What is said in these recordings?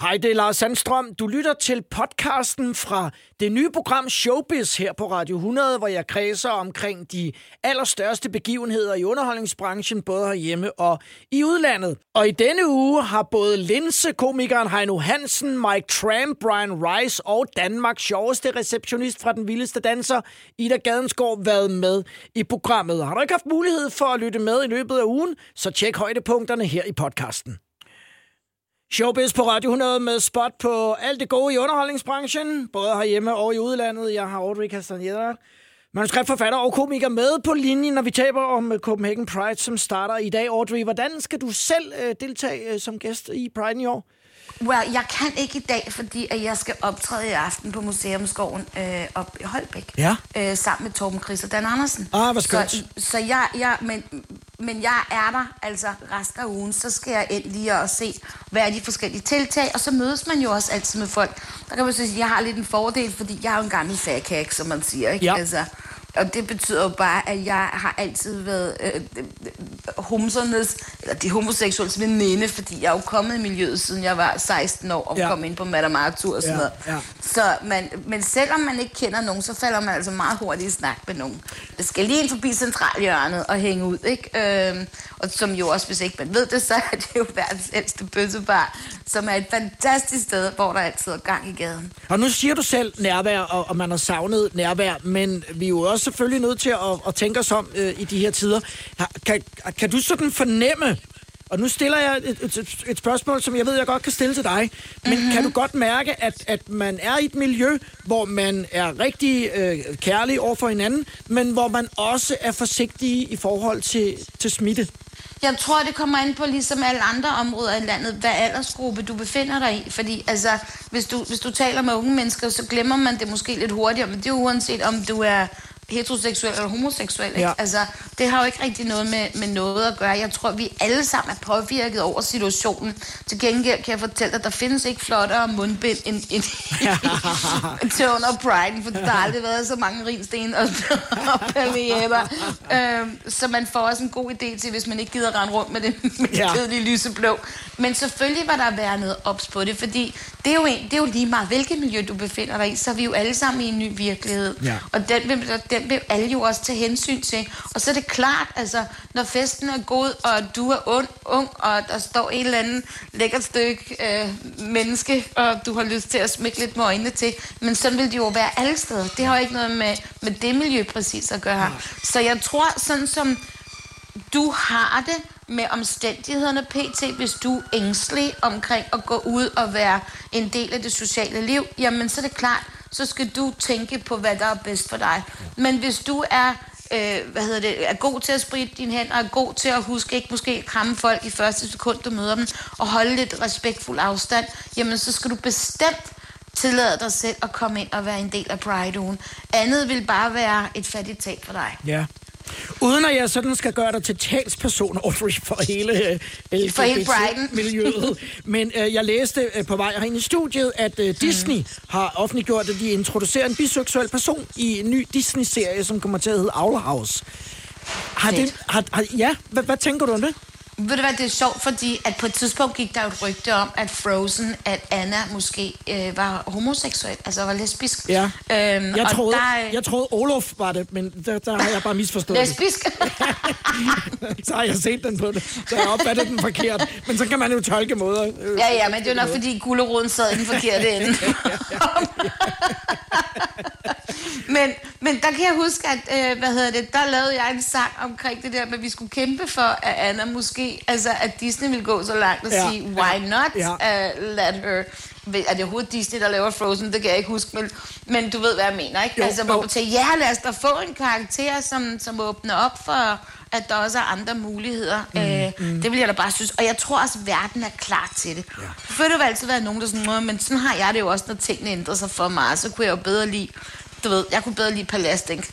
Hej, det er Lars Sandstrøm. Du lytter til podcasten fra det nye program Showbiz her på Radio 100, hvor jeg kredser omkring de allerstørste begivenheder i underholdningsbranchen, både herhjemme og i udlandet. Og i denne uge har både Linse-komikeren Heino Hansen, Mike Tramp, Brian Rice og Danmarks sjoveste receptionist fra Den Vildeste Danser, Ida Gadensgaard, været med i programmet. Har du ikke haft mulighed for at lytte med i løbet af ugen, så tjek højdepunkterne her i podcasten. Showbiz på Radio 100 med spot på alt det gode i underholdningsbranchen, både herhjemme og i udlandet. Jeg har Audrey Castaneda, manuskriptforfatter og komiker med på linjen, når vi taber om øh, Copenhagen Pride, som starter i dag. Audrey, hvordan skal du selv øh, deltage øh, som gæst i Pride i år? Well, jeg kan ikke i dag, fordi at jeg skal optræde i aften på Museumsgården øh, op i Holbæk. Ja. Øh, sammen med Torben Chris og Dan Andersen. Ah, hvor skønt. Så, så jeg, jeg, men, men jeg er der altså resten af ugen, så skal jeg ind lige og se, hvad er de forskellige tiltag, og så mødes man jo også altid med folk. Der kan man sige, at jeg har lidt en fordel, fordi jeg er jo en gammel fagkage, som man siger, ikke? Ja. Altså, og det betyder jo bare, at jeg har altid været øh, homsernes, eller de homoseksuelle veninde, fordi jeg er jo kommet i miljøet, siden jeg var 16 år, og Ja. kom ind på Madame Arthur og sådan Ja, noget. ja. Så man, men selvom man ikke kender nogen, så falder man altså meget hurtigt i snak med nogen. Det skal lige ind forbi centralhjørnet og hænge ud, ikke? Øhm, og som jo også, hvis ikke man ved det, så er det jo verdens ældste bøssebar, som er et fantastisk sted, hvor der altid er gang i gaden. Og nu siger du selv nærvær, og, og man har savnet nærvær, men vi er jo også selvfølgelig nødt til at, at tænke os om øh, i de her tider. Kan, kan du sådan fornemme, og nu stiller jeg et, et, et spørgsmål, som jeg ved, jeg godt kan stille til dig, men mm-hmm. kan du godt mærke, at, at man er i et miljø, hvor man er rigtig øh, kærlig over for hinanden, men hvor man også er forsigtig i forhold til, til smitte? Jeg tror, det kommer ind på ligesom alle andre områder i landet, hvad aldersgruppe du befinder dig i. Fordi altså, hvis du, hvis du taler med unge mennesker, så glemmer man det måske lidt hurtigere, men det er uanset om du er heteroseksuel eller homoseksuel. Ikke? Ja. Altså, det har jo ikke rigtig noget med, med noget at gøre. Jeg tror, vi alle sammen er påvirket over situationen. Til gengæld kan jeg fortælle dig, at der findes ikke flottere mundbind end, end, til under Pride, for der har aldrig været så mange rinsten og, og paljetter. Øhm, så man får også en god idé til, hvis man ikke gider rende rundt med det, med Ja. kedelige lyseblå. Men selvfølgelig var der være noget ops på det, fordi det er, jo en, det er jo lige meget, hvilket miljø du befinder dig i, så er vi jo alle sammen i en ny virkelighed. Ja. Og den vil, den vil alle jo også tage hensyn til. Og så er det klart, altså, når festen er god, og du er ung, ung og der står et eller andet lækkert stykke øh, menneske, og du har lyst til at smække lidt med øjnene til, men sådan vil det jo være alle steder. Det har jo ikke noget med, med det miljø præcis at gøre. Så jeg tror, sådan som du har det med omstændighederne pt, hvis du er ængstelig omkring at gå ud og være en del af det sociale liv, jamen så er det klart, så skal du tænke på, hvad der er bedst for dig. Men hvis du er øh, hvad hedder det, er god til at spritte dine hænder, er god til at huske ikke måske kramme folk i første sekund, du møder dem, og holde lidt respektfuld afstand, jamen så skal du bestemt tillade dig selv at komme ind og være en del af Pride-ugen. Andet vil bare være et fattigt tab for dig. Ja. Uden at jeg sådan skal gøre dig til talsperson, Audrey, for hele øh, For hele Brighton. miljøet. Men øh, jeg læste øh, på vej herind i studiet, at øh, Disney har offentliggjort, at de introducerer en biseksuel person i en ny Disney-serie, som kommer til at hedde Owl House. Har det, har, har, ja, hvad, hvad tænker du om det? Ved du hvad, det er sjovt, fordi at på et tidspunkt gik der et rygte om, at Frozen, at Anna måske øh, var homoseksuel, altså var lesbisk. Ja. Øhm, Jeg troede, der, øh, jeg troede Olof var det, men der, der har jeg bare misforstået. Lesbisk? Så har jeg set den på det, så jeg opfattede den forkert. Men så kan man jo tolke måder. øh, ja, ja, men det er nok, fordi gulderoden sad i den forkerte ende. men, men der kan jeg huske, at øh, hvad hedder det, der lavede jeg en sang omkring det der med, at vi skulle kæmpe for, at Anna måske, altså at Disney ville gå så langt og Ja, sige, why not ja. uh, let her... Er det overhovedet Disney, der laver Frozen? Det kan jeg ikke huske, men, men du ved, hvad jeg mener, ikke? Jo, altså, jo. hvor man tænker, ja, lad os da få en karakter, som, som åbner op for, at der også er andre muligheder. Mm, øh, mm. Det vil jeg da bare synes. Og jeg tror også, at verden er klar til det. Ja. Selvfølgelig vil der altid være nogen, der sådan, "Nå, men sådan har jeg det jo også, når tingene ændrer sig for mig. Så kunne jeg jo bedre lide, du ved, jeg kunne bedre lide Palastik,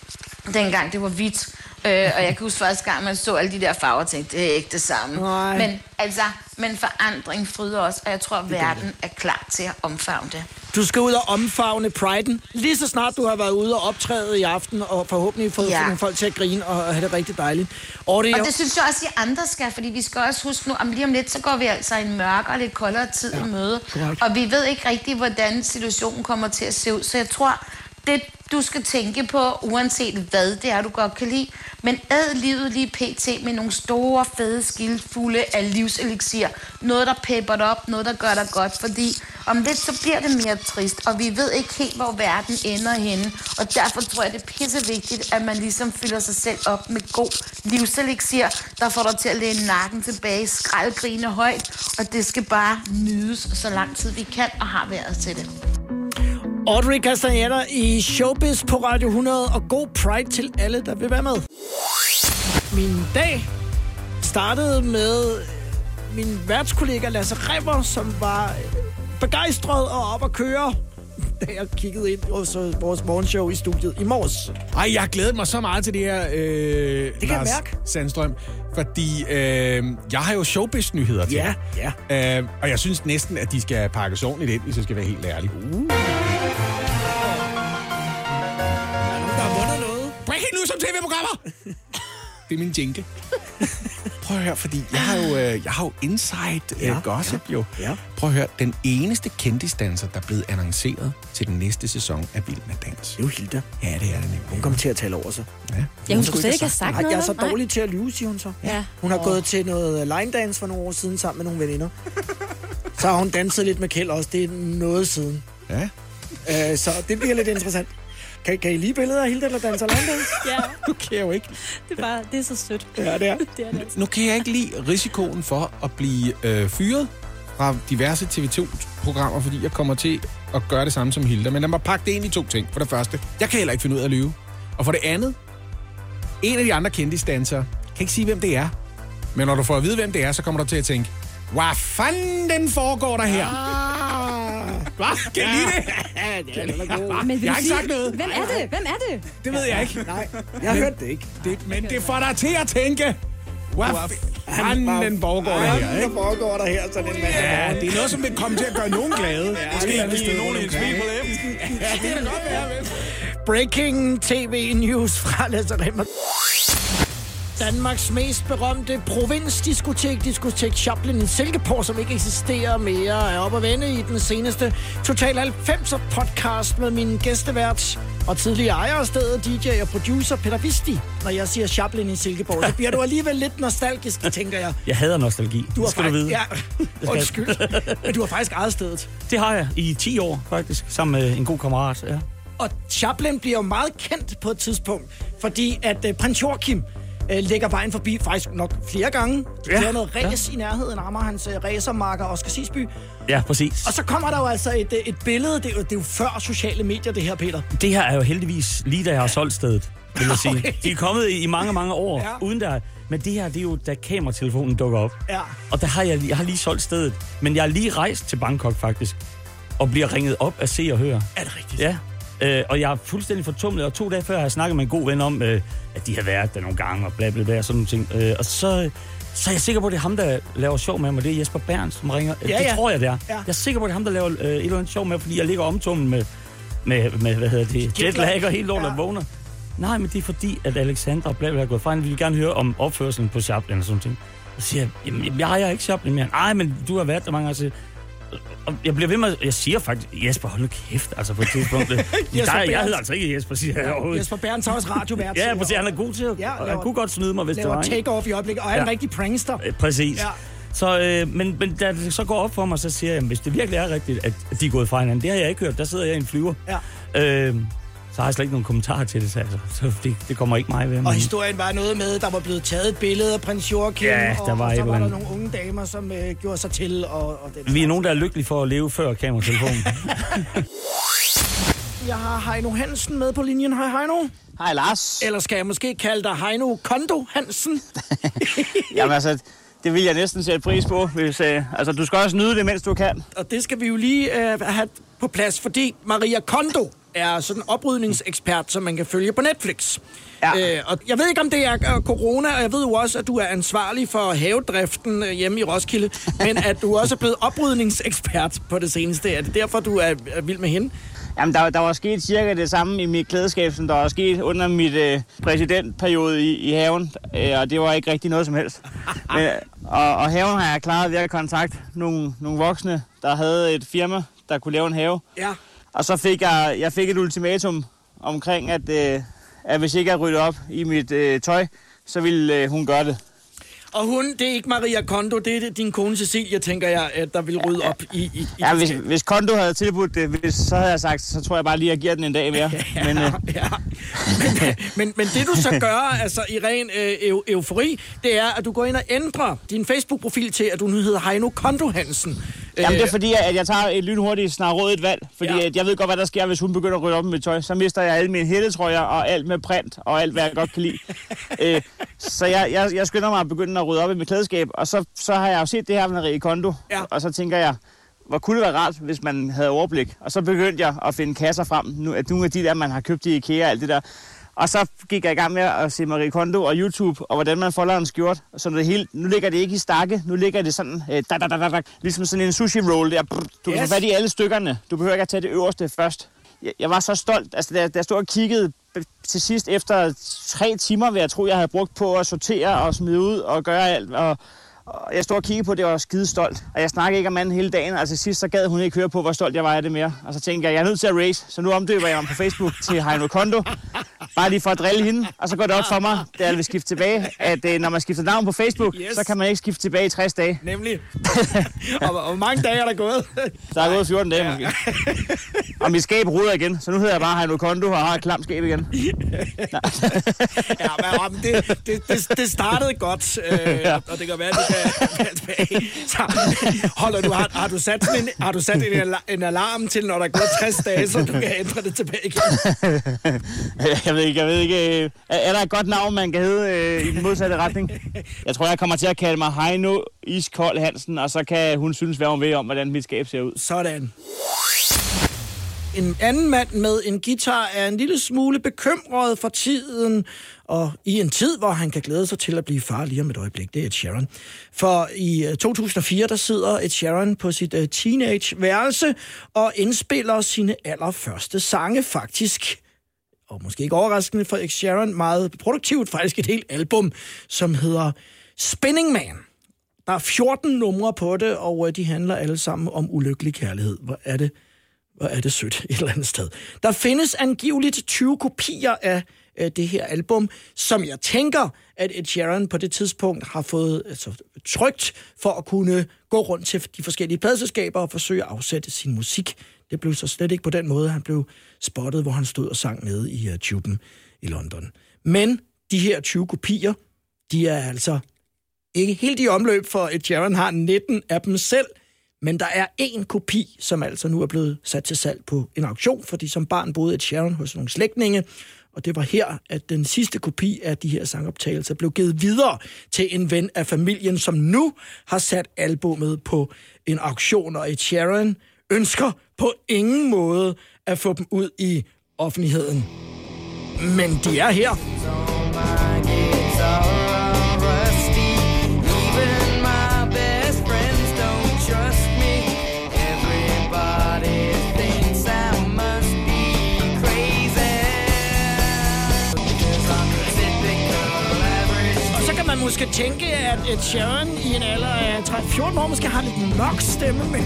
dengang det var hvidt. Øh, og jeg kan huske første gang, man så alle de der farver, og tænkte, det er ikke det samme. Nej. Men altså, Men forandring fryder også, og jeg tror, at verden er klar til at omfavne det. Du skal ud og omfavne priden. Lige så snart du har været ude og optræde i aften, og forhåbentlig fået Ja. nogle folk til at grine og have det rigtig dejligt. Og det, Og det synes jeg også, de andre skal, fordi vi skal også huske nu, om lige om lidt, så går vi altså en mørkere og lidt koldere tid ja, i møde. korrekt. Og vi ved ikke rigtig, hvordan situationen kommer til at se ud. Så jeg tror, det du skal tænke på, uanset hvad det er, du godt kan lide, men ad livet lige pt. med nogle store, fede skildfulde af livselixir. Noget, der pepper dig op, noget, der gør dig godt, fordi om lidt, så bliver det mere trist, og vi ved ikke helt, hvor verden ender henne. Og derfor tror jeg, det er pisse vigtigt, at man ligesom fylder sig selv op med god livselixir, der får dig til at læne nakken tilbage, skraldgrine højt, og det skal bare nydes så lang tid vi kan, og har været til det. Audrey Castaneda i Showbiz på Radio 100, og god pride til alle, der vil være med. Min dag startede med min værtskollega Lasse Remmer, som var øh, begejstret og op at køre, da jeg kiggede ind hos øh, vores morgenshow i studiet i morges. Ej, jeg har glædet mig så meget til det her, øh, kan jeg Lars mærke. Sandstrøm. Fordi øh, jeg har jo showbiz-nyheder til. Ja, ja. Øh, og jeg synes næsten, at de skal pakkes ordentligt ind, hvis jeg skal være helt ærlig. Uh. Om tv-programmer! det er min jingle. Prøv at høre, fordi jeg har jo, øh, jeg har jo inside Ja, øh, gossip ja, jo. ja. Prøv at høre, den eneste kendisdanser, der er blevet annonceret til den næste sæson af Vild med Dans. Det er jo Hilda. Ja, det er det nemlig. Hun kom til at tale over sig. Ja. Ja, hun skulle slet ikke have sagt Nej, noget. jeg er så vel? Nej. dårlig til at lyve, siger hun så. Ja. Hun har gået til noget line dance for nogle år siden sammen med nogle veninder. Så har hun danset lidt med Kjeld også. Det er noget siden. ja. Uh, så det bliver lidt interessant. Kan, kan I lige billeder af Hilda, der danser line dance? Ja, Nu kan jo ikke det er, bare, det er så sødt. Ja, det er. Det er det altså. Nu kan jeg ikke lide risikoen for at blive øh, fyret fra diverse TV2-programmer, fordi jeg kommer til at gøre det samme som Hilda. Men lad mig pakke det ind i to ting. For det første, jeg kan heller ikke finde ud af at lyve. Og for det andet, en af de andre kendisdansere kan ikke sige, hvem det er. Men når du får at vide, hvem det er, så kommer du til at tænke, hvad fanden den foregår der her? Hvad? Kan I lide det? Ja, det er. Men Jeg har ikke sagt noget. Hvem er det? Hvem er det? Det ved jeg ikke. Nej, jeg har hørt det ikke. Det, men det får dig til at tænke, hvad fanden den foregår der her, ikke? Hvad foregår der her sådan en mand? Ja, det er noget, som vil komme til at gøre nogen glade. Ja, Måske det er give nogen et smil på læben. Ja, det kan godt være, vel? Breaking TV News fra Lasse Remmer. Danmarks mest berømte provinsdiskotek, diskotek Chaplin i Silkeborg, som ikke eksisterer mere, er oppe at vende i den seneste Total 90'er podcast med min gæstevært og tidligere ejer af stedet, DJ og producer Peter Visti. Når jeg siger Chaplin i Silkeborg, så bliver du alligevel lidt nostalgisk, tænker jeg. Jeg hader nostalgi. Du har skal du vide. Ja, undskyld. Men du har faktisk ejet stedet. Det har jeg i 10 år, faktisk, sammen med en god kammerat. Ja. Og Chaplin bliver jo meget kendt på et tidspunkt, fordi at uh, prins Joachim uh, lægger vejen forbi faktisk nok flere gange. De Ja, ja, noget race ja. i nærheden, rammer hans uh, racermarker Oscar Sisby. ja, præcis. Og så kommer der jo altså et, uh, et billede, det er, jo, det er jo før sociale medier, det her, Peter. Det her er jo heldigvis lige da jeg har solgt stedet, vil jeg sige. Okay. De er kommet i, mange, mange år, Ja. ja. uden der... Men det her, det er jo, da kameratelefonen dukker op. Ja. Og der har jeg, jeg har lige solgt stedet. Men jeg har lige rejst til Bangkok, faktisk. Og bliver ringet op af Se og Hør. Er det rigtigt? Ja. Øh, og jeg er fuldstændig fortumlet, og to dage før har jeg snakket med en god ven om, øh, at de har været der nogle gange, og bla bla bla, og sådan nogle ting. Øh, og så, så er jeg sikker på, at det er ham, der laver sjov med mig. Det er Jesper Bern, som ringer. Ja, det ja. tror jeg, det er. Ja. Jeg er sikker på, at det er ham, der laver øh, et eller andet sjov med, fordi jeg ligger omtumlet med, med, med, hvad hedder det, jetlag og helt lort, Ja. ja. vågner. Nej, men det er fordi, at Alexandra bla bla er gået hende. Vi vil gerne høre om opførselen på Chaplin og sådan ting. Og så siger jeg, jamen, jeg ejer ikke Chaplin mere. Nej, men du har været der mange gange. Jeg, bliver ved med, jeg siger faktisk, Jesper, hold nu kæft, altså på et tidspunkt. der, jeg hedder altså ikke Jesper, siger jeg overhovedet. Jesper Berns er også radiovært. Ja, præcis, han er god til at, Ja, laver- han kunne godt snyde mig, hvis det laver var. ikke? take-off i øjeblikket, og er en Ja. rigtig prankster. Øh, Præcis. Ja. Så, øh, men, men da det så går op for mig, så siger jeg, hvis det virkelig er rigtigt, at de er gået fra hinanden, det har jeg ikke hørt, der sidder jeg i en flyver. Ja. Øh, så har jeg slet ikke nogen kommentarer til det, så, altså, så det, det kommer ikke mig ved. Og men- historien var noget med, der var blevet taget et billede af prins Joachim, Ja, der og, var og et så var der nogle unge damer, som øh, gjorde sig til. Og, og den Vi er nogen, der er lykkelige for at leve før kameratelefonen. Jeg har Heino Hansen med på linjen. Hej Heino. Hej Lars. Eller skal jeg måske kalde dig Heino Kondo Hansen? Jamen altså, det vil jeg næsten sætte pris på. Hvis, øh, altså, du skal også nyde det, mens du kan. Og det skal vi jo lige øh, have på plads, fordi Maria Kondo er sådan en oprydningsekspert, som man kan følge på Netflix. Ja. Øh, og jeg ved ikke, om det er øh, corona, og jeg ved jo også, at du er ansvarlig for havedriften øh, hjemme i Roskilde, men at du også er blevet oprydningsekspert på det seneste. Er det derfor, du er, er vild med hende? Jamen, der, der var sket cirka det samme i mit klædeskab, som der var sket under mit øh, præsidentperiode i, i haven, øh, og det var ikke rigtig noget som helst. Men, og, og haven har jeg klaret ved at kontakte nogle, nogle voksne, der havde et firma, der kunne lave en have. Ja. Og så fik jeg, jeg fik et ultimatum omkring, at, øh, at hvis ikke jeg rydde op i mit øh, tøj, så ville øh, hun gøre det. Og hun, det er ikke Maria Kondo, det er din kone Cecilia, tænker jeg, at der vil rydde op i... i, i Ja, hvis, hvis Kondo havde tilbudt det, hvis, så havde jeg sagt, så tror jeg bare lige, at jeg giver den en dag mere. Men, øh, ja. men, men, men det du så gør, altså i ren øh, eu, eufori, det er, at du går ind og ændrer din Facebook-profil til, at du nu hedder Heino Kondo Hansen. Jamen, det er fordi, at jeg tager et lynhurtigt snart rådet valg. Fordi Ja. at jeg ved godt, hvad der sker, hvis hun begynder at rydde op med tøj. Så mister jeg alle mine hættetrøjer og alt med print og alt, hvad jeg godt kan lide. øh, så jeg, jeg, jeg skynder mig at begynde at rydde op i mit klædeskab. Og så, så har jeg jo set det her med Marie Kondo. Ja. Og så tænker jeg, hvor kunne det være rart, hvis man havde overblik. Og så begyndte jeg at finde kasser frem. Nu, at nogle af de der, man har købt i IKEA og alt det der. Og så gik jeg i gang med at se Marie Kondo og YouTube, og hvordan man folder en skjort. Så det hele, nu ligger det ikke i stakke, nu ligger det sådan, øh, da, da, da, da, da, ligesom sådan en sushi roll der. Brr, Du kan Yes. få fat i alle stykkerne. Du behøver ikke at tage det øverste først. Jeg, jeg var så stolt, altså da, da jeg stod og kiggede til sidst efter tre timer, hvad jeg tror, jeg havde brugt på at sortere og smide ud og gøre alt. Og, og jeg stod og kiggede på det og var skide stolt. Og jeg snakkede ikke om manden hele dagen. Altså sidst så gad hun ikke høre på, hvor stolt jeg var af det mere. Og så tænkte jeg, jeg er nødt til at race. Så nu omdøber jeg mig på Facebook til Heino Kondo. Bare lige for at drille hende. Og så går det op for mig, da jeg vil skifte tilbage, at øh, når man skifter navn på Facebook, Yes. så kan man ikke skifte tilbage i 60 dage. Nemlig. og, hvor mange dage er der gået? Der er gået 14 dage måske. Og mit skab ruder igen, så nu hedder jeg bare Heino Kondo og har et klamt skab igen. ja, men, det, det, det, det startede godt, øh, ja. og det kan være, det kan. Så holder du, har, har du sat, sådan en, har du sat en, ala- en alarm til, når der er gået 60 dage, så du kan ændre det tilbage igen? Jeg ved ikke, jeg ved ikke. øh, Er, er der et godt navn, man kan hedde øh, i den modsatte retning? Jeg tror, jeg kommer til at kalde mig Heino Iskold Hansen, og så kan hun synes, hvad hun vil om, hvordan mit skab ser ud. Sådan. En anden mand med en guitar er en lille smule bekymret for tiden, og i en tid, hvor han kan glæde sig til at blive far lige om et øjeblik, det er Ed Sheeran. For i øh, 2004, der sidder Ed Sheeran på sit uh, teenage-værelse og indspiller sine allerførste sange faktisk og måske ikke overraskende for Ed Sheeran, meget produktivt faktisk et helt album, som hedder Spinning Man. Der er 14 numre på det, og øh, de handler alle sammen om ulykkelig kærlighed. Hvor er det, hvor er det sødt et eller andet sted. Der findes angiveligt 20 kopier af øh, det her album, som jeg tænker, at Ed Sheeran på det tidspunkt har fået altså, trygt for at kunne gå rundt til de forskellige pladselskaber og forsøge at afsætte sin musik. Det blev så slet ikke på den måde, han blev spottet, hvor han stod og sang nede i uh, tuben i London. Men de her 20 kopier, de er altså ikke helt i omløb, for Ed Sheeran har 19 af dem selv, men der er en kopi, som altså nu er blevet sat til salg på en auktion, fordi som barn boede et Sharon hos nogle slægtninge, og det var her, at den sidste kopi af de her sangoptagelser blev givet videre til en ven af familien, som nu har sat albummet på en auktion, og et Sharon ønsker på ingen måde at få dem ud i offentligheden. Men de er her. Måske tænke, at Ed Sheeran i en alder af 13-14 år måske har lidt mørk stemme, men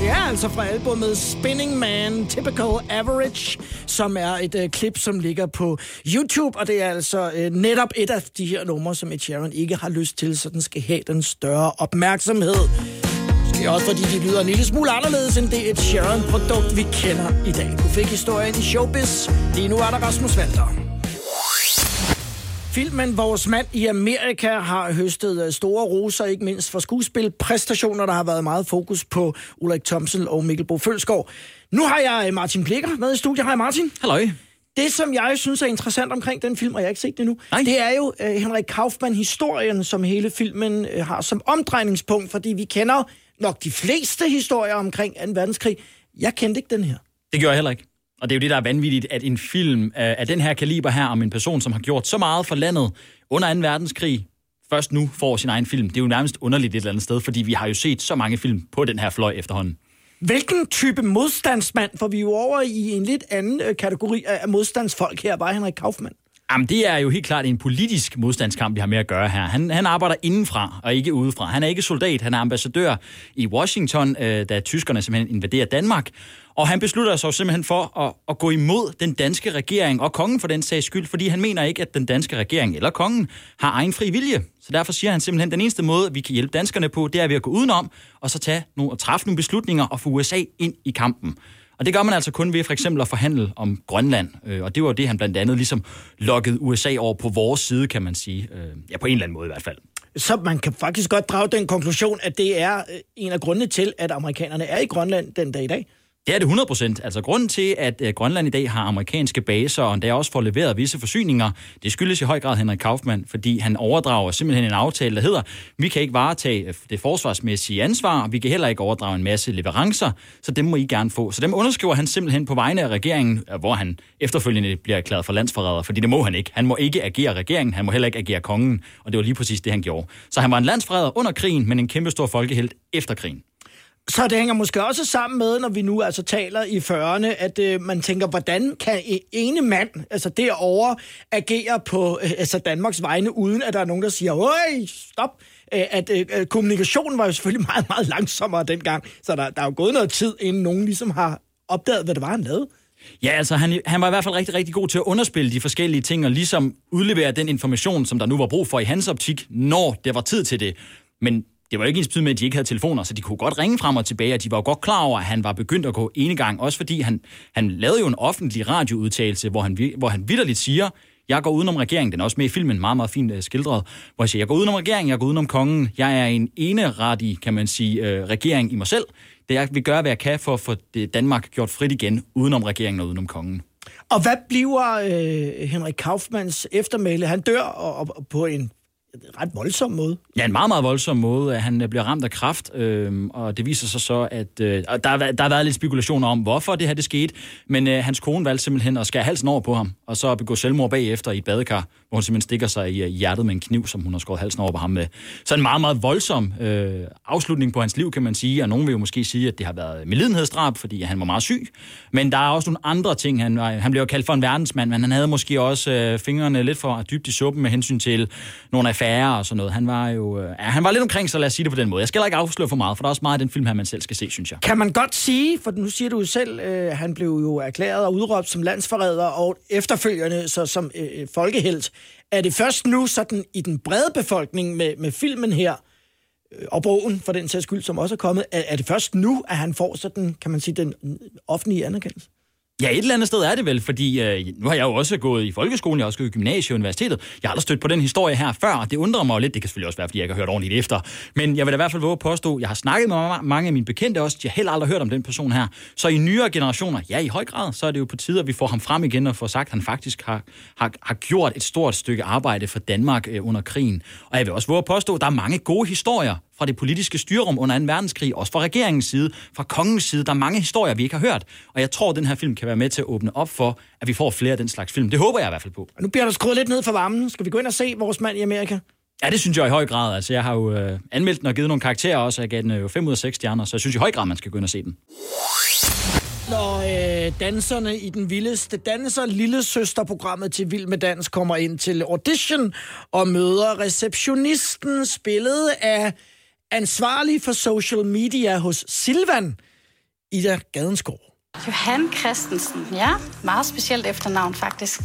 det er altså fra albumet Spinning Man, Typical Average, som er et øh, klip, som ligger på YouTube, og det er altså øh, netop et af de her numre, som Ed Sheeran ikke har lyst til, så den skal have den større opmærksomhed. Det er også fordi, de lyder en lille smule anderledes end det et Sheeran-produkt, vi kender i dag. Du fik historien i Showbiz. Lige nu er der Rasmus Valter. Filmen Vores Mand i Amerika har høstet øh, store roser, ikke mindst for skuespilpræstationer. Der har været meget fokus på Ulrik Thomsen og Mikkel Bo Følsgaard. Nu har jeg øh, Martin Blikker med i studiet. Hej Martin. Halløj. Det, som jeg synes er interessant omkring den film, og jeg har ikke set det endnu, Nej. det er jo uh, Henrik Kaufmann-historien, som hele filmen uh, har som omdrejningspunkt, fordi vi kender nok de fleste historier omkring 2. verdenskrig. Jeg kendte ikke den her. Det gjorde jeg heller ikke. Og det er jo det, der er vanvittigt, at en film af den her kaliber her, om en person, som har gjort så meget for landet under 2. verdenskrig, først nu får sin egen film. Det er jo nærmest underligt et eller andet sted, fordi vi har jo set så mange film på den her fløj efterhånden. Hvilken type modstandsmand, for vi er jo over i en lidt anden øh, kategori af modstandsfolk her, var Henrik Kaufmann. Jamen, det er jo helt klart en politisk modstandskamp, vi har med at gøre her. Han, han arbejder indenfra og ikke udefra. Han er ikke soldat, han er ambassadør i Washington, øh, da tyskerne simpelthen invaderer Danmark. Og han beslutter sig simpelthen for at, at gå imod den danske regering og kongen for den sags skyld, fordi han mener ikke, at den danske regering eller kongen har egen fri vilje. Så derfor siger han simpelthen, at den eneste måde, vi kan hjælpe danskerne på, det er ved at gå udenom og så tage nogle, og træffe nogle beslutninger og få USA ind i kampen. Og det gør man altså kun ved for eksempel at forhandle om Grønland. Øh, og det var det, han blandt andet ligesom lokkede USA over på vores side, kan man sige. Øh, ja, på en eller anden måde i hvert fald. Så man kan faktisk godt drage den konklusion, at det er øh, en af grundene til, at amerikanerne er i Grønland den dag i dag. Det er det 100 procent. Altså grunden til, at øh, Grønland i dag har amerikanske baser, og der også får leveret visse forsyninger, det skyldes i høj grad Henrik Kaufmann, fordi han overdrager simpelthen en aftale, der hedder, vi kan ikke varetage øh, det forsvarsmæssige ansvar, vi kan heller ikke overdrage en masse leverancer, så dem må I gerne få. Så dem underskriver han simpelthen på vegne af regeringen, øh, hvor han efterfølgende bliver erklæret for landsforræder, fordi det må han ikke. Han må ikke agere regeringen, han må heller ikke agere kongen, og det var lige præcis det, han gjorde. Så han var en landsforræder under krigen, men en kæmpe stor folkehelt efter krigen. Så det hænger måske også sammen med, når vi nu altså taler i 40'erne, at øh, man tænker, hvordan kan e-, ene mand, altså derovre, agere på øh, altså Danmarks vegne, uden at der er nogen, der siger, øj, stop. Øh, at øh, kommunikationen var jo selvfølgelig meget, meget langsommere dengang, så der, der er jo gået noget tid, inden nogen ligesom har opdaget, hvad det var, han lavede. Ja, altså han, han var i hvert fald rigtig, rigtig god til at underspille de forskellige ting, og ligesom udlevere den information, som der nu var brug for i hans optik, når det var tid til det. Men det var ikke ens med, at de ikke havde telefoner, så de kunne godt ringe frem og tilbage, og de var jo godt klar over, at han var begyndt at gå ene gang, også fordi han, han lavede jo en offentlig radioudtalelse, hvor han, hvor han vidderligt siger, jeg går udenom regeringen, den er også med i filmen, meget, meget fint øh, skildret, hvor jeg siger, jeg går udenom regeringen, jeg går udenom kongen, jeg er en eneradig, kan man sige, øh, regering i mig selv. Det jeg vil gøre, hvad jeg kan for at få Danmark gjort frit igen, udenom regeringen og udenom kongen. Og hvad bliver øh, Henrik Kaufmanns eftermæle? Han dør og, og på en ret voldsom måde. Ja, en meget, meget voldsom måde. At Han øh, bliver ramt af kraft, øh, og det viser sig så, at øh, der, der har været lidt spekulationer om, hvorfor det her det skete, men øh, hans kone valgte simpelthen at skære halsen over på ham, og så begå selvmord bagefter i et badekar, hvor hun simpelthen stikker sig i, øh, i hjertet med en kniv, som hun har skåret halsen over på ham med. Så en meget, meget voldsom øh, afslutning på hans liv, kan man sige, og nogen vil jo måske sige, at det har været medlidenhedsdrab, fordi han var meget syg, men der er også nogle andre ting. Han, øh, han blev jo kaldt for en verdensmand, men han havde måske også øh, fingrene lidt for dybt i suppen med hensyn til nogle af affærer og sådan noget. Han var jo øh, ja, han var lidt omkring, så lad os sige det på den måde. Jeg skal ikke afsløre for meget, for der er også meget af den film her, man selv skal se, synes jeg. Kan man godt sige, for nu siger du jo selv, øh, han blev jo erklæret og udråbt som landsforræder, og efterfølgende så som øh, øh folkehelt. Er det først nu sådan i den brede befolkning med, med filmen her, øh, og bogen for den sags skyld, som også er kommet, er, er det først nu, at han får sådan, kan man sige, den offentlige anerkendelse? Ja, et eller andet sted er det vel, fordi øh, nu har jeg jo også gået i folkeskolen, jeg har også gået i gymnasiet og universitetet. Jeg har aldrig stødt på den historie her før, og det undrer mig lidt. Det kan selvfølgelig også være, fordi jeg ikke har hørt ordentligt efter. Men jeg vil da i hvert fald våge at påstå, jeg har snakket med mange af mine bekendte også, de har heller aldrig hørt om den person her. Så i nyere generationer, ja i høj grad, så er det jo på tide, at vi får ham frem igen og får sagt, at han faktisk har, har, har gjort et stort stykke arbejde for Danmark øh, under krigen. Og jeg vil også våge at påstå, at der er mange gode historier fra det politiske styrum under 2. verdenskrig, også fra regeringens side, fra kongens side. Der er mange historier, vi ikke har hørt, og jeg tror, at den her film kan være med til at åbne op for, at vi får flere af den slags film. Det håber jeg i hvert fald på. Nu bliver der skruet lidt ned for varmen. Skal vi gå ind og se vores mand i Amerika? Ja, det synes jeg i høj grad. Altså, jeg har jo øh, anmeldt den og givet nogle karakterer også. Jeg gav den jo 5 ud af 6 stjerner, så jeg synes i høj grad, man skal gå ind og se den. Når øh, danserne i den vildeste danser, lille søsterprogrammet til Vild med Dans, kommer ind til audition og møder receptionisten, spillet af ansvarlig for social media hos Silvan, Ida Gadenskov. Johan Christensen, ja. Meget specielt efternavn, faktisk.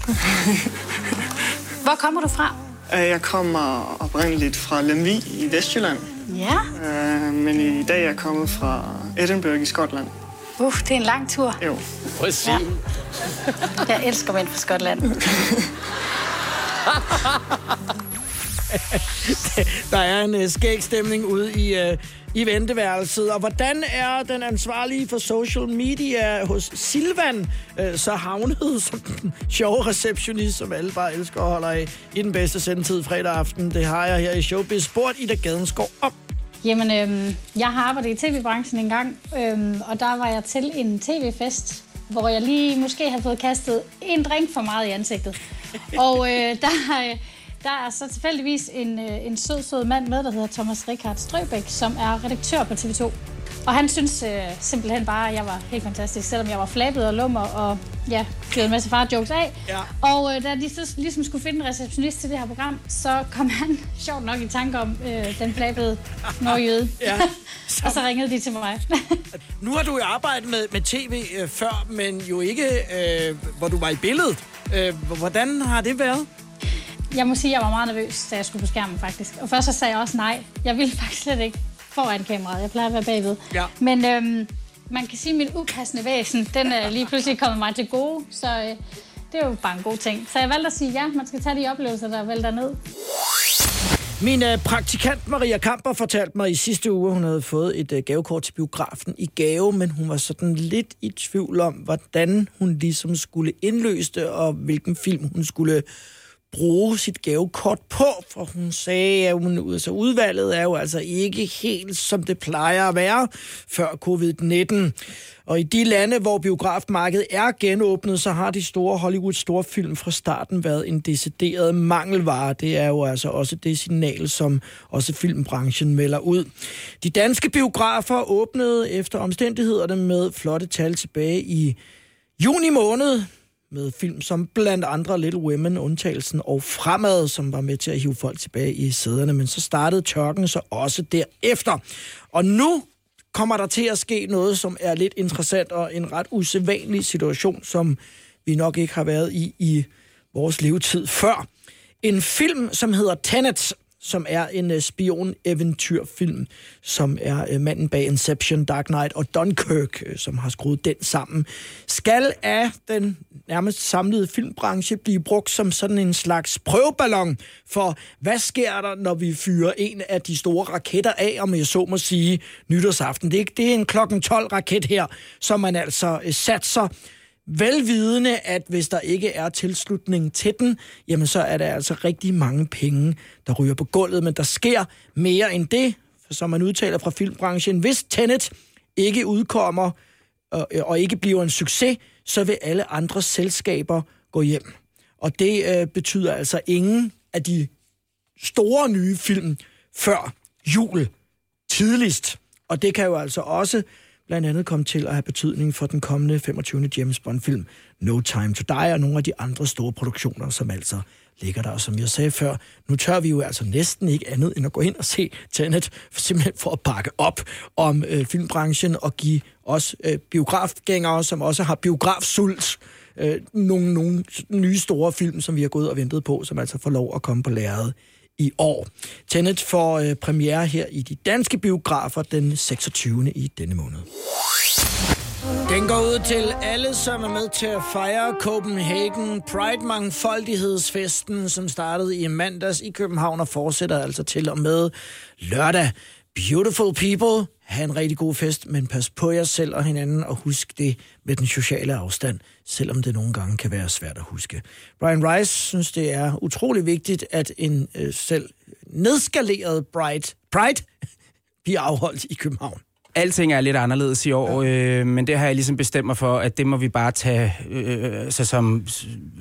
Hvor kommer du fra? Jeg kommer oprindeligt fra Lemvig i Vestjylland. Ja. Men i dag er jeg kommet fra Edinburgh i Skotland. Uh, det er en lang tur. Jo. Præcis. Ja. Jeg elsker mænd fra Skotland. Der er en uh, skæg stemning ude i, uh, i venteværelset. Og hvordan er den ansvarlige for social media hos Silvan uh, så havnet som den sjove receptionist, som alle bare elsker og holder af i den bedste sendetid fredag aften? Det har jeg her i Showbiz Sport i der om. Jamen, øhm, jeg har arbejdet i tv-branchen en gang, øhm, og der var jeg til en tv-fest hvor jeg lige måske havde fået kastet en drink for meget i ansigtet. Og øh, der, øh, der er så tilfældigvis en, øh, en sød, sød mand med, der hedder Thomas Richard Strøbæk, som er redaktør på TV2. Og han synes øh, simpelthen bare, at jeg var helt fantastisk, selvom jeg var flabet og lummer og ja, gjorde en masse far-jokes af. Ja. Og øh, da de så ligesom skulle finde en receptionist til det her program, så kom han sjovt nok i tanke om øh, den flabede nordjøde. Ja. og så ringede de til mig. Nu har du jo arbejdet med, med tv øh, før, men jo ikke, øh, hvor du var i billedet. Øh, hvordan har det været? Jeg må sige, at jeg var meget nervøs, da jeg skulle på skærmen faktisk. Og først så sagde jeg også nej. Jeg ville faktisk slet ikke foran kameraet. Jeg plejer at være bagved. Ja. Men øhm, man kan sige, at min upassende væsen, den er lige pludselig kommet mig til gode. Så øh, det er jo bare en god ting. Så jeg valgte at sige ja. Man skal tage de oplevelser, der vælter ned. Min øh, praktikant Maria Kamper fortalte mig i sidste uge, at hun havde fået et øh, gavekort til biografen i gave, men hun var sådan lidt i tvivl om, hvordan hun ligesom skulle indløse det, og hvilken film hun skulle bruge sit gavekort på, for hun sagde, at hun, altså, udvalget er jo altså ikke helt, som det plejer at være før covid-19. Og i de lande, hvor biografmarkedet er genåbnet, så har de store Hollywood storfilm fra starten været en decideret mangelvare. Det er jo altså også det signal, som også filmbranchen melder ud. De danske biografer åbnede efter omstændighederne med flotte tal tilbage i juni måned med film som blandt andre Little Women, undtagelsen og Fremad, som var med til at hive folk tilbage i sæderne. Men så startede tørken så også derefter. Og nu kommer der til at ske noget, som er lidt interessant og en ret usædvanlig situation, som vi nok ikke har været i i vores levetid før. En film, som hedder Tenet, som er en uh, spion-eventyrfilm, som er uh, manden bag Inception, Dark Knight og Dunkirk, uh, som har skruet den sammen, skal af den nærmest samlede filmbranche blive brugt som sådan en slags prøveballon for, hvad sker der, når vi fyrer en af de store raketter af, om jeg så må sige, nytårsaften. Det er, det er en klokken 12 raket her, som man altså uh, satser velvidende, at hvis der ikke er tilslutning til den, jamen så er der altså rigtig mange penge, der ryger på gulvet, men der sker mere end det, for som man udtaler fra filmbranchen. Hvis Tenet ikke udkommer og, og ikke bliver en succes, så vil alle andre selskaber gå hjem. Og det øh, betyder altså ingen af de store nye film før jul tidligst. Og det kan jo altså også blandt andet komme til at have betydning for den kommende 25. James Bond-film No Time to Die og nogle af de andre store produktioner, som altså ligger der. Og som jeg sagde før, nu tør vi jo altså næsten ikke andet end at gå ind og se Tenet, simpelthen for at bakke op om øh, filmbranchen og give os øh, biografgængere, som også har biografsult, øh, nogle, nogle nye store film, som vi har gået og ventet på, som altså får lov at komme på lærredet i år. Tenet får øh, premiere her i de danske biografer den 26. i denne måned. Den går ud til alle, som er med til at fejre Copenhagen Pride Mangfoldighedsfesten, som startede i mandags i København og fortsætter altså til og med lørdag. Beautiful people, have en rigtig god fest, men pas på jer selv og hinanden og husk det med den sociale afstand, selvom det nogle gange kan være svært at huske. Brian Rice synes, det er utrolig vigtigt, at en øh, selv nedskaleret bright, Pride bliver afholdt i København. Alting er lidt anderledes i år, øh, men det har jeg ligesom bestemt mig for, at det må vi bare tage øh, så som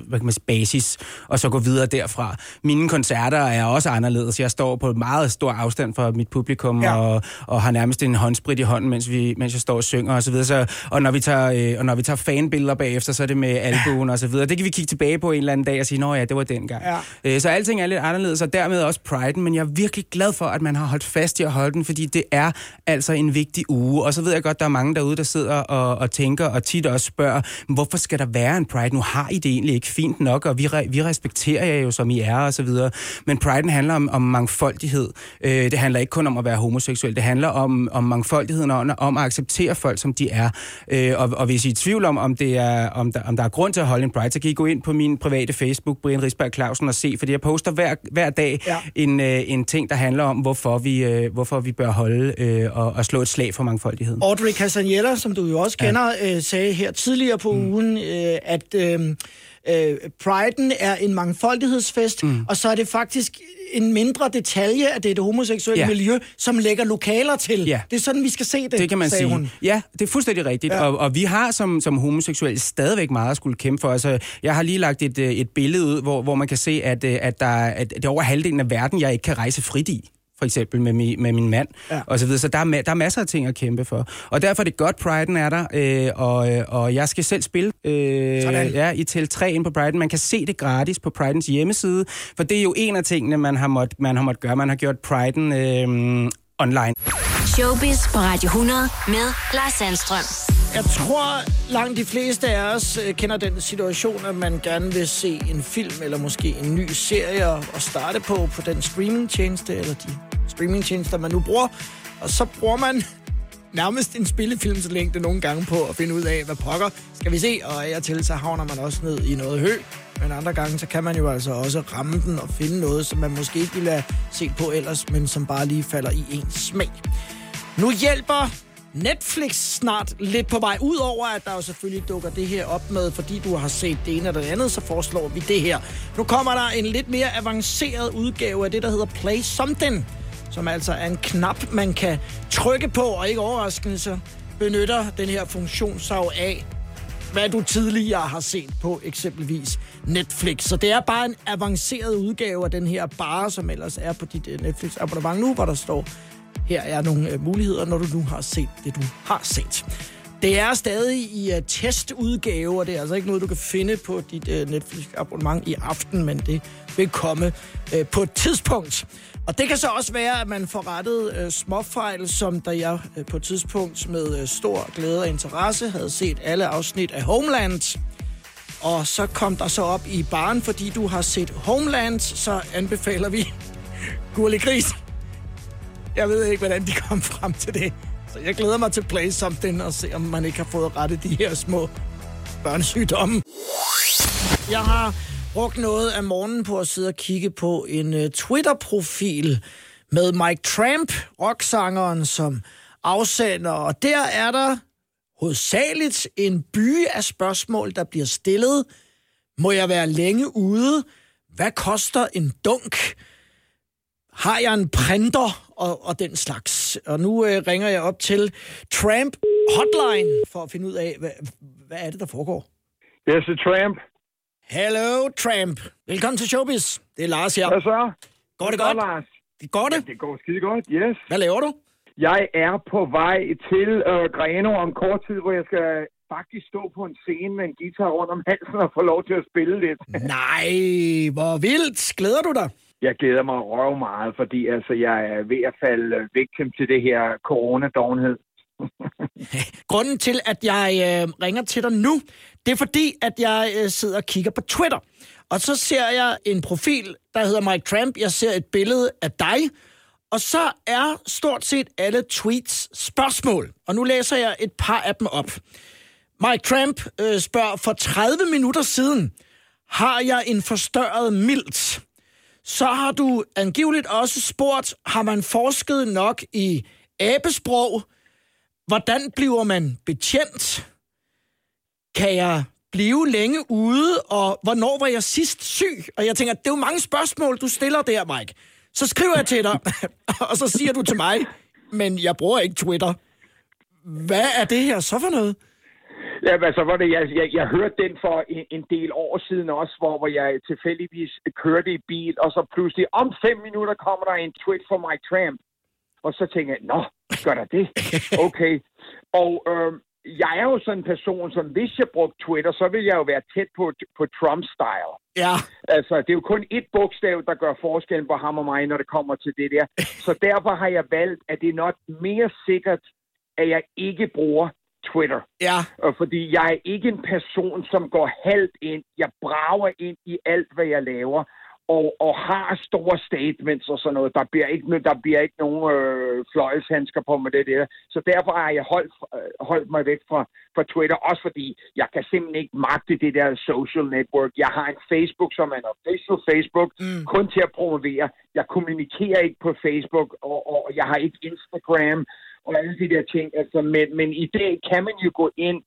hvad kan man basis, og så gå videre derfra. Mine koncerter er også anderledes. Jeg står på meget stor afstand fra mit publikum, ja. og, og har nærmest en håndsprit i hånden, mens, vi, mens jeg står og synger og så videre. Så, og, når vi tager, øh, og når vi tager fanbilleder bagefter, så er det med albuen og så videre. Det kan vi kigge tilbage på en eller anden dag og sige, nå ja, det var dengang. Ja. Øh, så alting er lidt anderledes, og dermed også priden, men jeg er virkelig glad for, at man har holdt fast i at holde den, fordi det er altså en vigtig uge. Og så ved jeg godt, der er mange derude, der sidder og, og tænker, og tit også spørger, hvorfor skal der være en Pride? Nu har I det egentlig ikke fint nok, og vi, re, vi respekterer jer jo, som I er, og så videre. Men Priden handler om, om mangfoldighed. Øh, det handler ikke kun om at være homoseksuel, det handler om, om mangfoldigheden, og om at acceptere folk, som de er. Øh, og, og hvis I er i tvivl om, om, det er, om, der, om der er grund til at holde en Pride, så kan I gå ind på min private Facebook, Brian Risberg Clausen, og se, fordi jeg poster hver, hver dag ja. en, øh, en ting, der handler om, hvorfor vi, øh, hvorfor vi bør holde øh, og, og slå et slag for mangfoldigheden. Audrey Castagnella, som du jo også kender, ja. øh, sagde her tidligere på mm. ugen, øh, at... Øh, øh, priden er en mangfoldighedsfest, mm. og så er det faktisk en mindre detalje af det, det homoseksuelle ja. Miljø, som lægger lokaler til. Ja. Det er sådan, vi skal se det, Det kan man sagde sige. hun. Ja, det er fuldstændig rigtigt. Ja. Og, og vi har som, som homoseksuelle stadigvæk meget at skulle kæmpe for. Altså, jeg har lige lagt et, øh, et billede ud, hvor, hvor man kan se, at, øh, at, der, er- at det er over halvdelen af verden, jeg ikke kan rejse frit i for eksempel med, mi, med min mand, Ja. og så videre. Så der er, ma- der er masser af ting at kæmpe for. Og derfor er det godt, Pride'en er der, øh, og, øh, og jeg skal selv spille øh, Sådan. ja, i tel 3 ind på Pride'en. Man kan se det gratis på Pride'ens hjemmeside, for det er jo en af tingene, man har måttet man har måttet gøre. Man har gjort Pride'en øh, online. Showbiz på Radio 100 med Lars Sandstrøm. Jeg tror, langt de fleste af os øh, kender den situation, at man gerne vil se en film eller måske en ny serie og og starte på på den streamingtjeneste eller de streamingtjenester, man nu bruger. Og så bruger man nærmest en spillefilmslængde nogle gange på at finde ud af, hvad pokker skal vi se, og af og til så havner man også ned i noget hø. Men andre gange, så kan man jo altså også ramme den og finde noget, som man måske ikke ville have set på ellers, men som bare lige falder i ens smag. Nu hjælper Netflix snart lidt på vej. Udover at der jo selvfølgelig dukker det her op med, fordi du har set det ene eller det andet, så foreslår vi det her. Nu kommer der en lidt mere avanceret udgave af det, der hedder Play Something, som altså er en knap, man kan trykke på, og ikke overraskende så benytter den her funktion sig af, hvad du tidligere har set på eksempelvis Netflix. Så det er bare en avanceret udgave af den her bare, som ellers er på dit øh, Netflix-abonnement nu, hvor der står, her er nogle øh, muligheder, når du nu har set det, du har set. Det er stadig i uh, testudgave, og det er altså ikke noget, du kan finde på dit uh, Netflix-abonnement i aften, men det vil komme uh, på et tidspunkt. Og det kan så også være, at man får rettet uh, småfejl, som da jeg uh, på et tidspunkt med uh, stor glæde og interesse havde set alle afsnit af Homeland. Og så kom der så op i baren, fordi du har set Homeland, så anbefaler vi Gurlig Gris. Jeg ved ikke, hvordan de kom frem til det. Så jeg glæder mig til Play Something og se, om man ikke har fået rettet de her små børnesygdomme. Jeg har brugt noget af morgenen på at sidde og kigge på en uh, Twitter-profil med Mike Tramp, rocksangeren, som afsender. Og der er der hovedsageligt en by af spørgsmål, der bliver stillet. Må jeg være længe ude? Hvad koster en dunk? Har jeg en printer og, og den slags? Og nu øh, ringer jeg op til Tramp Hotline for at finde ud af, hvad, hvad er det, der foregår? Yes, det er Tramp. Hello, Tramp. Velkommen til Showbiz. Det er Lars her. Hvad så? Går det godt? Lars? Det går det? Ja, det går skide godt, yes. Hvad laver du? Jeg er på vej til øh, Greno om kort tid, hvor jeg skal faktisk stå på en scene med en guitar rundt om halsen og få lov til at spille lidt. Nej, hvor vildt. Glæder du dig? Jeg glæder mig røv meget, fordi altså, jeg er ved at falde øh, victim til det her coronadovenhed. Grunden til, at jeg øh, ringer til dig nu, det er fordi, at jeg øh, sidder og kigger på Twitter. Og så ser jeg en profil, der hedder Mike Trump. Jeg ser et billede af dig. Og så er stort set alle tweets spørgsmål. Og nu læser jeg et par af dem op. Mike Trump øh, spørger, for 30 minutter siden har jeg en forstørret mildt? Så har du angiveligt også spurgt, har man forsket nok i abesprog? Hvordan bliver man betjent? Kan jeg blive længe ude? Og hvornår var jeg sidst syg? Og jeg tænker, det er jo mange spørgsmål, du stiller der, Mike. Så skriver jeg til dig, og så siger du til mig, men jeg bruger ikke Twitter. Hvad er det her så for noget? Ja, hvad så var det? Jeg, jeg, jeg hørte den for en, en del år siden også, hvor, hvor jeg tilfældigvis kørte i bil, og så pludselig om fem minutter kommer der en tweet fra Mike Tramp. Og så tænker jeg, nå, gør der det? Okay. Og øh, jeg er jo sådan en person, som hvis jeg brugte Twitter, så vil jeg jo være tæt på, på Trump-style. Ja. Altså, det er jo kun et bogstav, der gør forskellen på ham og mig, når det kommer til det der. Så derfor har jeg valgt, at det er nok mere sikkert, at jeg ikke bruger Twitter. Ja. Og fordi jeg er ikke en person, som går halvt ind. Jeg brager ind i alt, hvad jeg laver. Og, og har store statements og sådan noget. Der bliver ikke, der bliver ikke nogen øh, fløjelshandsker på med det der. Så derfor har jeg holdt, øh, holdt mig væk fra, fra Twitter. Også fordi jeg kan simpelthen ikke magte det der social network. Jeg har en Facebook, som er en official Facebook. Mm. Kun til at promovere. Jeg kommunikerer ikke på Facebook. Og, og jeg har ikke Instagram og alle de der ting. Altså, men, men i dag kan man jo gå ind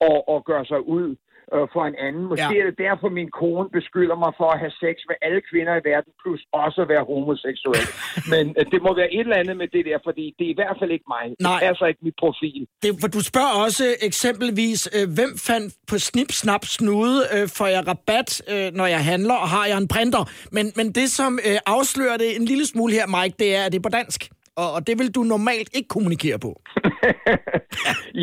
og, og gøre sig ud øh, for en anden. Måske ja. er det derfor, min kone beskylder mig for at have sex med alle kvinder i verden, plus også at være homoseksuel. Men øh, det må være et eller andet med det der, fordi det er i hvert fald ikke mig. Nej. Det passer ikke mit profil. Det, for du spørger også eksempelvis, øh, hvem fandt på snip, snap, snude, øh, får jeg rabat, øh, når jeg handler, og har jeg en printer? Men, men det, som øh, afslører det en lille smule her, Mike, det er, at det er på dansk. Og, og det vil du normalt ikke kommunikere på.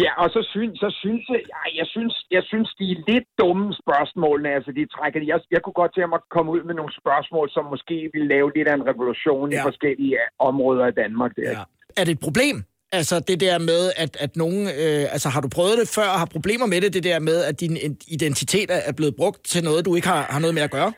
Ja, og så synes, så synes jeg, ja, jeg synes, jeg synes, de er lidt dumme spørgsmålene, altså de trækker, jeg, jeg kunne godt tænke mig at komme ud med nogle spørgsmål, som måske ville lave lidt af en revolution ja. i forskellige øh, områder af Danmark. Der. Ja. Er det et problem? Altså det der med, at, at nogen... Øh, altså har du prøvet det før og har problemer med det, det der med, at din identitet er er blevet brugt til noget, du ikke har, har noget med at gøre?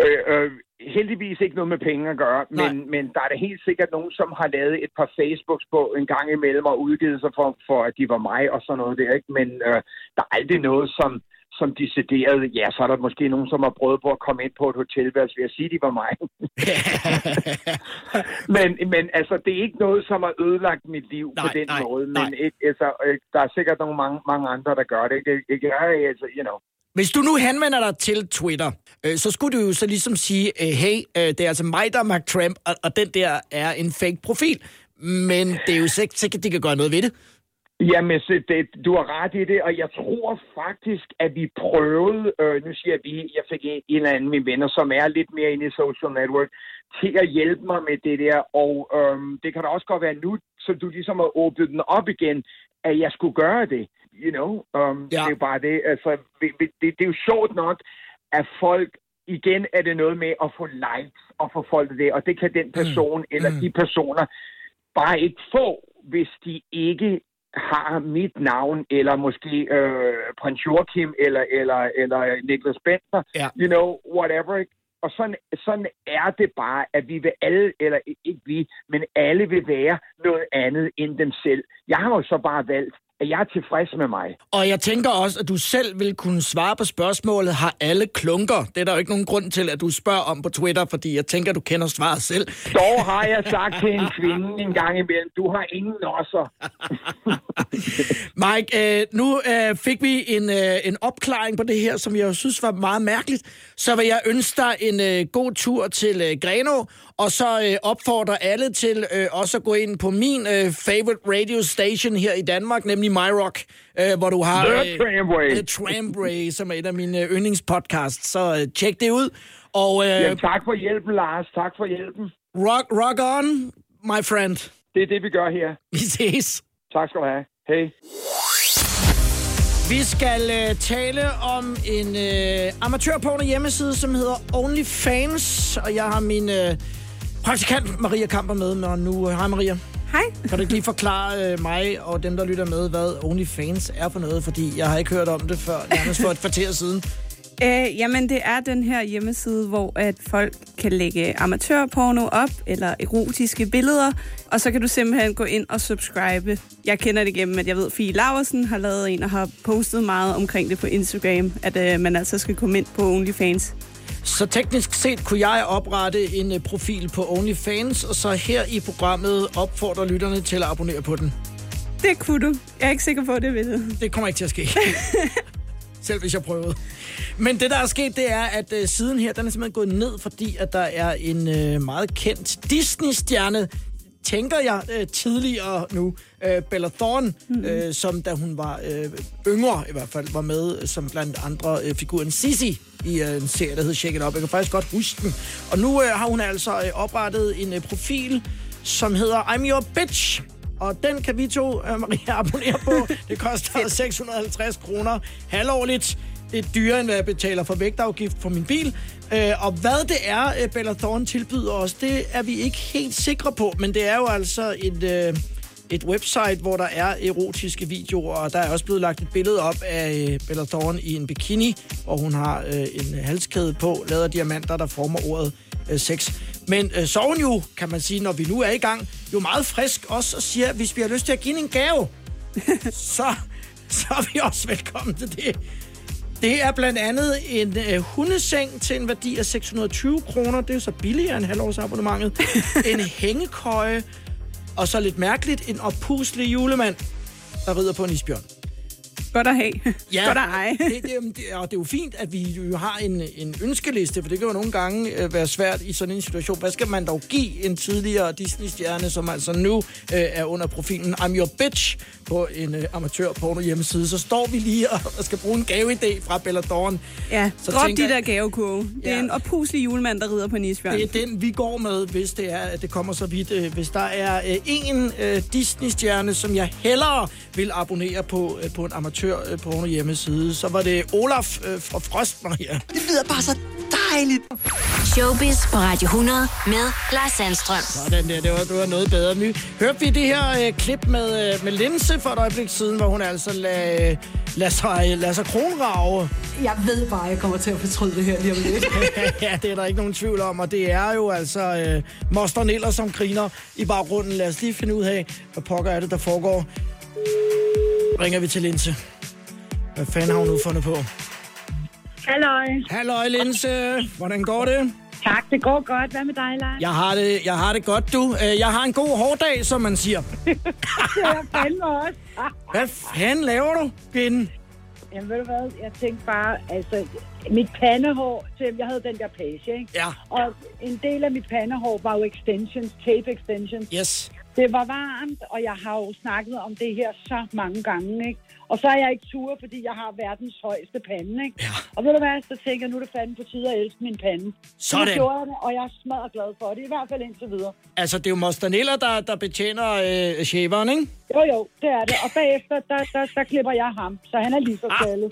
Øh, øh, heldigvis ikke noget med penge at gøre, men, men der er da helt sikkert nogen, som har lavet et par Facebooks på en gang imellem og udgivet sig for, for at de var mig og sådan noget der, ikke? Men øh, der er aldrig noget, som, som decideret, ja, så er der måske nogen, som har prøvet på at komme ind på et hotelværelse ved at sige, at de var mig. men, men altså, det er ikke noget, som har ødelagt mit liv nej, på den nej, måde, men ikke, altså, øh, der er sikkert nogle mange, mange andre, der gør det. Ikke, ikke jeg, altså, you know. Hvis du nu henvender dig til Twitter, øh, så skulle du jo så ligesom sige, øh, hey, øh, det er altså mig, der er Mark Trump, og, og den der er en fake profil. Men det er jo sikkert, sikkert de kan gøre noget ved det. Jamen, så det, du har ret i det, og jeg tror faktisk, at vi prøvede, øh, nu siger jeg vi, jeg fik en, en eller anden af mine venner, som er lidt mere inde i social network, til at hjælpe mig med det der, og øh, det kan da også godt være nu, så du ligesom har åbnet den op igen, at jeg skulle gøre det, you know. Um, ja. Det er jo bare det, altså, det, det, det er jo sjovt nok, at folk, igen er det noget med at få likes og få folk det, og det kan den person mm. eller Mm. de personer bare ikke få, hvis de ikke har mit navn, eller måske øh, prins Joachim, eller, eller, eller Niklas Bentner, ja. you know, whatever. Og sådan, sådan er det bare, at vi vil alle, eller ikke vi, men alle vil være noget andet end dem selv. Jeg har jo så bare valgt, at jeg er tilfreds med mig. Og jeg tænker også, at du selv vil kunne svare på spørgsmålet, har alle klunker? Det er der jo ikke nogen grund til, at du spørger om på Twitter, fordi jeg tænker, at du kender svaret selv. Dog har jeg sagt til en kvinde en gang imellem, du har ingen nosser. Mike, øh, nu øh, fik vi en, øh, en opklaring på det her, som jeg jo synes var meget mærkeligt. Så vil jeg ønske dig en øh, god tur til øh, Greno, og så øh, opfordrer alle til øh, også at gå ind på min øh, favorite radio station her i Danmark, nemlig MyRock, øh, hvor du har... The Tramway. The Tramway, som er et af mine øh, yndlingspodcasts. Så øh, tjek det ud. Og, øh, Jamen, tak for hjælpen, Lars. Tak for hjælpen. rock, rock on, my friend. Det er det, vi gør her. Vi ses. Tak skal du have. Hej. Vi skal øh, tale om en øh, amatørporno hjemmeside, som hedder OnlyFans, og jeg har min øh, praktikant Maria Kamper med mig nu. Hej Maria. Hej. Kan du ikke lige forklare øh, mig og dem, der lytter med, hvad OnlyFans er for noget? Fordi jeg har ikke hørt om det før, nærmest for et kvarter siden. Øh, jamen, det er den her hjemmeside, hvor at folk kan lægge amatørporno op, eller erotiske billeder, og så kan du simpelthen gå ind og subscribe. Jeg kender det gennem, at jeg ved, Fie Laversen har lavet en, og har postet meget omkring det på Instagram, at øh, man altså skal komme ind på OnlyFans. Så teknisk set kunne jeg oprette en øh, profil på OnlyFans, og så her i programmet opfordre lytterne til at abonnere på den. Det kunne du. Jeg er ikke sikker på, at det vil Det kommer ikke til at ske. Selv hvis jeg prøvede. Men det, der er sket, det er, at øh, siden her, den er simpelthen gået ned, fordi at der er en øh, meget kendt Disney-stjerne, tænker jeg øh, tidligere nu, øh, Bella Thorne, mm. øh, som da hun var øh, yngre i hvert fald, var med øh, som blandt andre øh, figuren Sissy i øh, en serie, der hed Shake It Up. Jeg kan faktisk godt huske den. Og nu øh, har hun altså øh, oprettet en øh, profil, som hedder I'm Your Bitch. Og den kan vi to, øh, Maria, abonnere på. Det koster 650 kroner halvårligt. Det er dyrere, end hvad jeg betaler for vægtafgift på min bil. Øh, og hvad det er, øh, Bella Thorne tilbyder os, det er vi ikke helt sikre på. Men det er jo altså et, øh, et website, hvor der er erotiske videoer. Og der er også blevet lagt et billede op af øh, Bella Thorne i en bikini, hvor hun har øh, en halskæde på, lavet af diamanter, der former ordet øh, sex. Men øh, så hun jo, kan man sige, når vi nu er i gang, jo meget frisk også og siger, at hvis vi har lyst til at give en gave, så, så er vi også velkommen til det. Det er blandt andet en øh, hundeseng til en værdi af 620 kroner. Det er jo så billigere end halvårsabonnementet. en hængekøje, og så lidt mærkeligt, en oppuslig julemand, der rider på en isbjørn. Godt at have. Ja, Godt at eje. det, det, det, og det er jo fint, at vi jo har en, en ønskeliste, for det kan jo nogle gange øh, være svært i sådan en situation. Hvad skal man dog give en tidligere Disney-stjerne, som altså nu øh, er under profilen I'm Your Bitch på en øh, amatør-porno hjemmeside? Så står vi lige og, og skal bruge en gaveidé fra Belladorn. Ja, Så drop tænker de der gavekurve. Det er Ja. en oppuslig julemand, der rider på en isbjørn. Det er den, vi går med, hvis det er, at det kommer så vidt. Øh, Hvis der er øh, en øh, Disney-stjerne, som jeg hellere vil abonnere på øh, på en amatør-porno hjemmeside, så var det Olaf øh, fra Frostmaria. Det lyder bare så dejligt. Showbiz på Radio 100 med Lars Sandstrøm. Sådan der, det var, det var noget bedre. Nu hørte vi det her øh, klip med, øh, med Linse for et øjeblik siden, hvor hun altså lader lad sig, lad sig kronrave. Jeg ved bare, at jeg kommer til at fortryde det her lige om lidt. ja, det er der ikke nogen tvivl om, og det er jo altså øh, Moster Niller, som griner i baggrunden. Lad os lige finde ud af, hvad pokker er det, der foregår. Ringer vi til Linse. Hvad fanden har hun nu fundet på? Halløj. Halløj, Linse. Hvordan går det? Tak, det går godt. Hvad med dig, Lars? Jeg har det, jeg har det godt, du. Øh, Jeg har en god hårdag, som man siger. det er fandme også. Hvad fanden laver du, Ginde? Jamen ved du hvad, jeg tænkte bare, altså, mit pandehår, til jeg havde den der page, ikke? Ja. Og en del af mit pandehår var jo extensions, tape extensions. Yes. Det var varmt, og jeg har jo snakket om det her så mange gange, ikke? Og så er jeg ikke sur, fordi jeg har verdens højeste pande, ikke? Ja. Og ved du hvad, så tænker jeg, nu er det fandme på tide at elske min pande. Sådan. Nu gjorde jeg det, og jeg er smadret glad for det, i hvert fald indtil videre. Altså, det er jo Moster Niller, der, der betjener øh, shaveren, ikke? Jo, jo, det er det. Og bagefter, der, der, der klipper jeg ham, så han er lige så skaldet.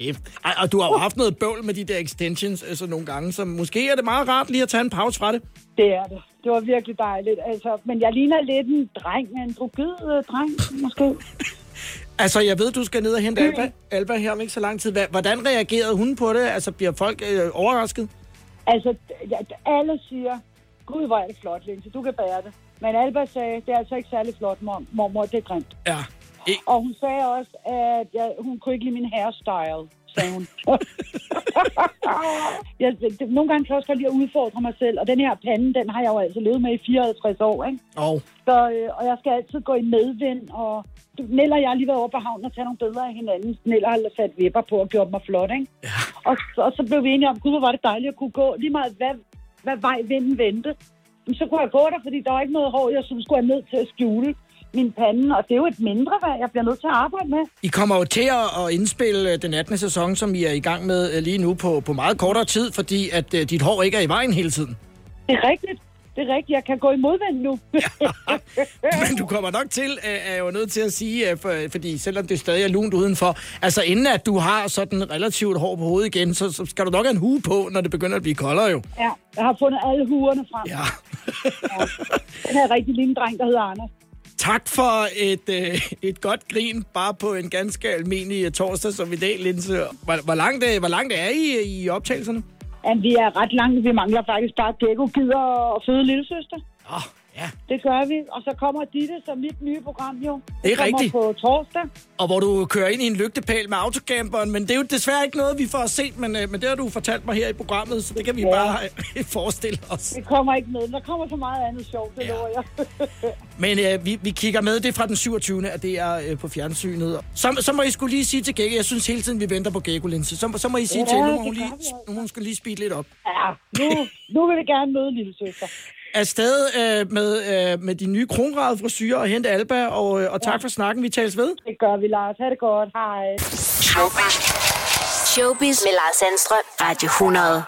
Kæft. Ej, og du har jo haft noget bøvl med de der extensions altså nogle gange, så måske er det meget rart lige at tage en pause fra det. Det er det. Det var virkelig dejligt. Altså, men jeg ligner lidt en dreng, en drogid øh, dreng, måske. Altså, jeg ved, du skal ned og hente Alba, Alba her om ikke så lang tid. Hvordan reagerede hun på det? Altså, bliver folk øh, overrasket? Altså, ja, alle siger, gud, hvor er det flot, Linse, du kan bære det. Men Alba sagde, det er altså ikke særlig flot, mor, mormor, det er grimt. Ja. Og hun sagde også, at jeg, hun kunne ikke lide min hairstyle, sagde hun. jeg, det, nogle gange kan jeg også godt lide at udfordre mig selv, og den her pande, den har jeg jo altså levet med i 54 år, ikke? Og Så, øh, og jeg skal altid gå i medvind, og Nell og jeg har lige været over på havnen og tage nogle billeder af hinanden. Nell har sat vipper på og gjort mig flot, ikke? Ja. Og, og, så blev vi enige om, gud, hvor var det dejligt at kunne gå. Lige meget, hvad, hvad vej vinden vendte. Men så kunne jeg gå der, fordi der var ikke noget hår, jeg synes, skulle have nød til at skjule min pande. Og det er jo et mindre værd, jeg bliver nødt til at arbejde med. I kommer jo til at indspille øh, den 18. sæson, som I er i gang med øh, lige nu på, på meget kortere tid, fordi at uh, dit hår ikke er i vejen hele tiden. Det er rigtigt. Det er rigtigt. Jeg kan gå i modvind nu. Men du kommer nok til, øh, er jeg jo nødt til at sige, øh, for, fordi selvom det stadig er lunt udenfor, altså inden at du har sådan relativt hår på hovedet igen, så, så skal du nok have en hue på, når det begynder at blive koldere jo. ja, jeg har fundet alle huerne frem. Ja. ja. Den her rigtig lille dreng, der hedder Anders. Tak for et, øh, et godt grin, bare på en ganske almindelig torsdag som i dag, Linse. Hvor, hvor, langt, øh, hvor langt er I i optagelserne? Jamen, vi er ret langt. Vi mangler faktisk bare, at Gekko gider at føde lille søster. Oh, ja. Det gør vi. Og så kommer Ditte som mit nye program jo. Det er rigtigt. på torsdag. Og hvor du kører ind i en lygtepæl med autocamperen, men det er jo desværre ikke noget, vi får set, men, øh, men det har du fortalt mig her i programmet, så det kan vi Ja. bare øh, forestille os. Det kommer ikke med. Der kommer så meget andet sjovt, det ja. lover jeg. Men øh, vi, vi kigger med, det er fra den 27. at det er øh, på fjernsynet. Så, så må I skulle lige sige til Gekko, jeg synes hele tiden, vi venter på Gekko, Linse. Så, så må I sige Ja, til, det hun, lige, altså. hun skal lige speede lidt op. Ja, nu, nu vil vi gerne møde lille søster. Afsted øh, med, øh, med de nye kronrade frisyrer og hente Alba, og, øh, og tak for snakken, vi tales ved. Det gør vi, Lars. Ha' det godt. Hej. Showbiz med Lars Sandstrøm. Radio 100.